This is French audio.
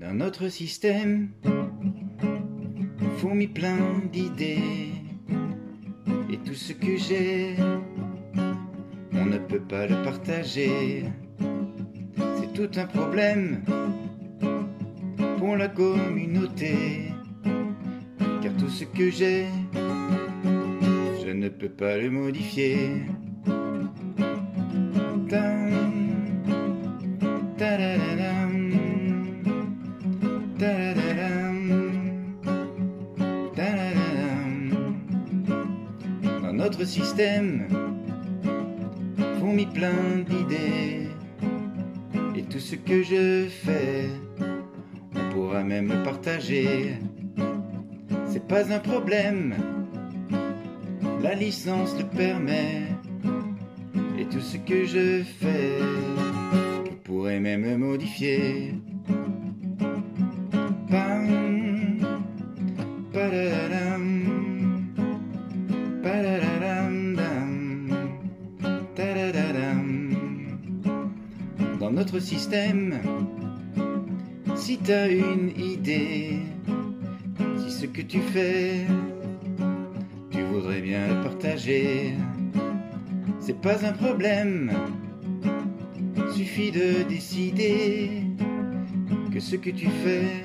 Dans notre système, fourmi plein d'idées. Et tout ce que j'ai, on ne peut pas le partager. C'est tout un problème pour la communauté. Car tout ce que j'ai, je ne peux pas le modifier. Dans notre système, fourmi plein d'idées. Et tout ce que je fais, on pourra même partager. C'est pas un problème, la licence le permet. Et tout ce que je fais, on pourrait même modifier. Dans notre système, si t'as une idée, si ce que tu fais, tu voudrais bien le partager, c'est pas un problème. Suffit de décider que ce que tu fais,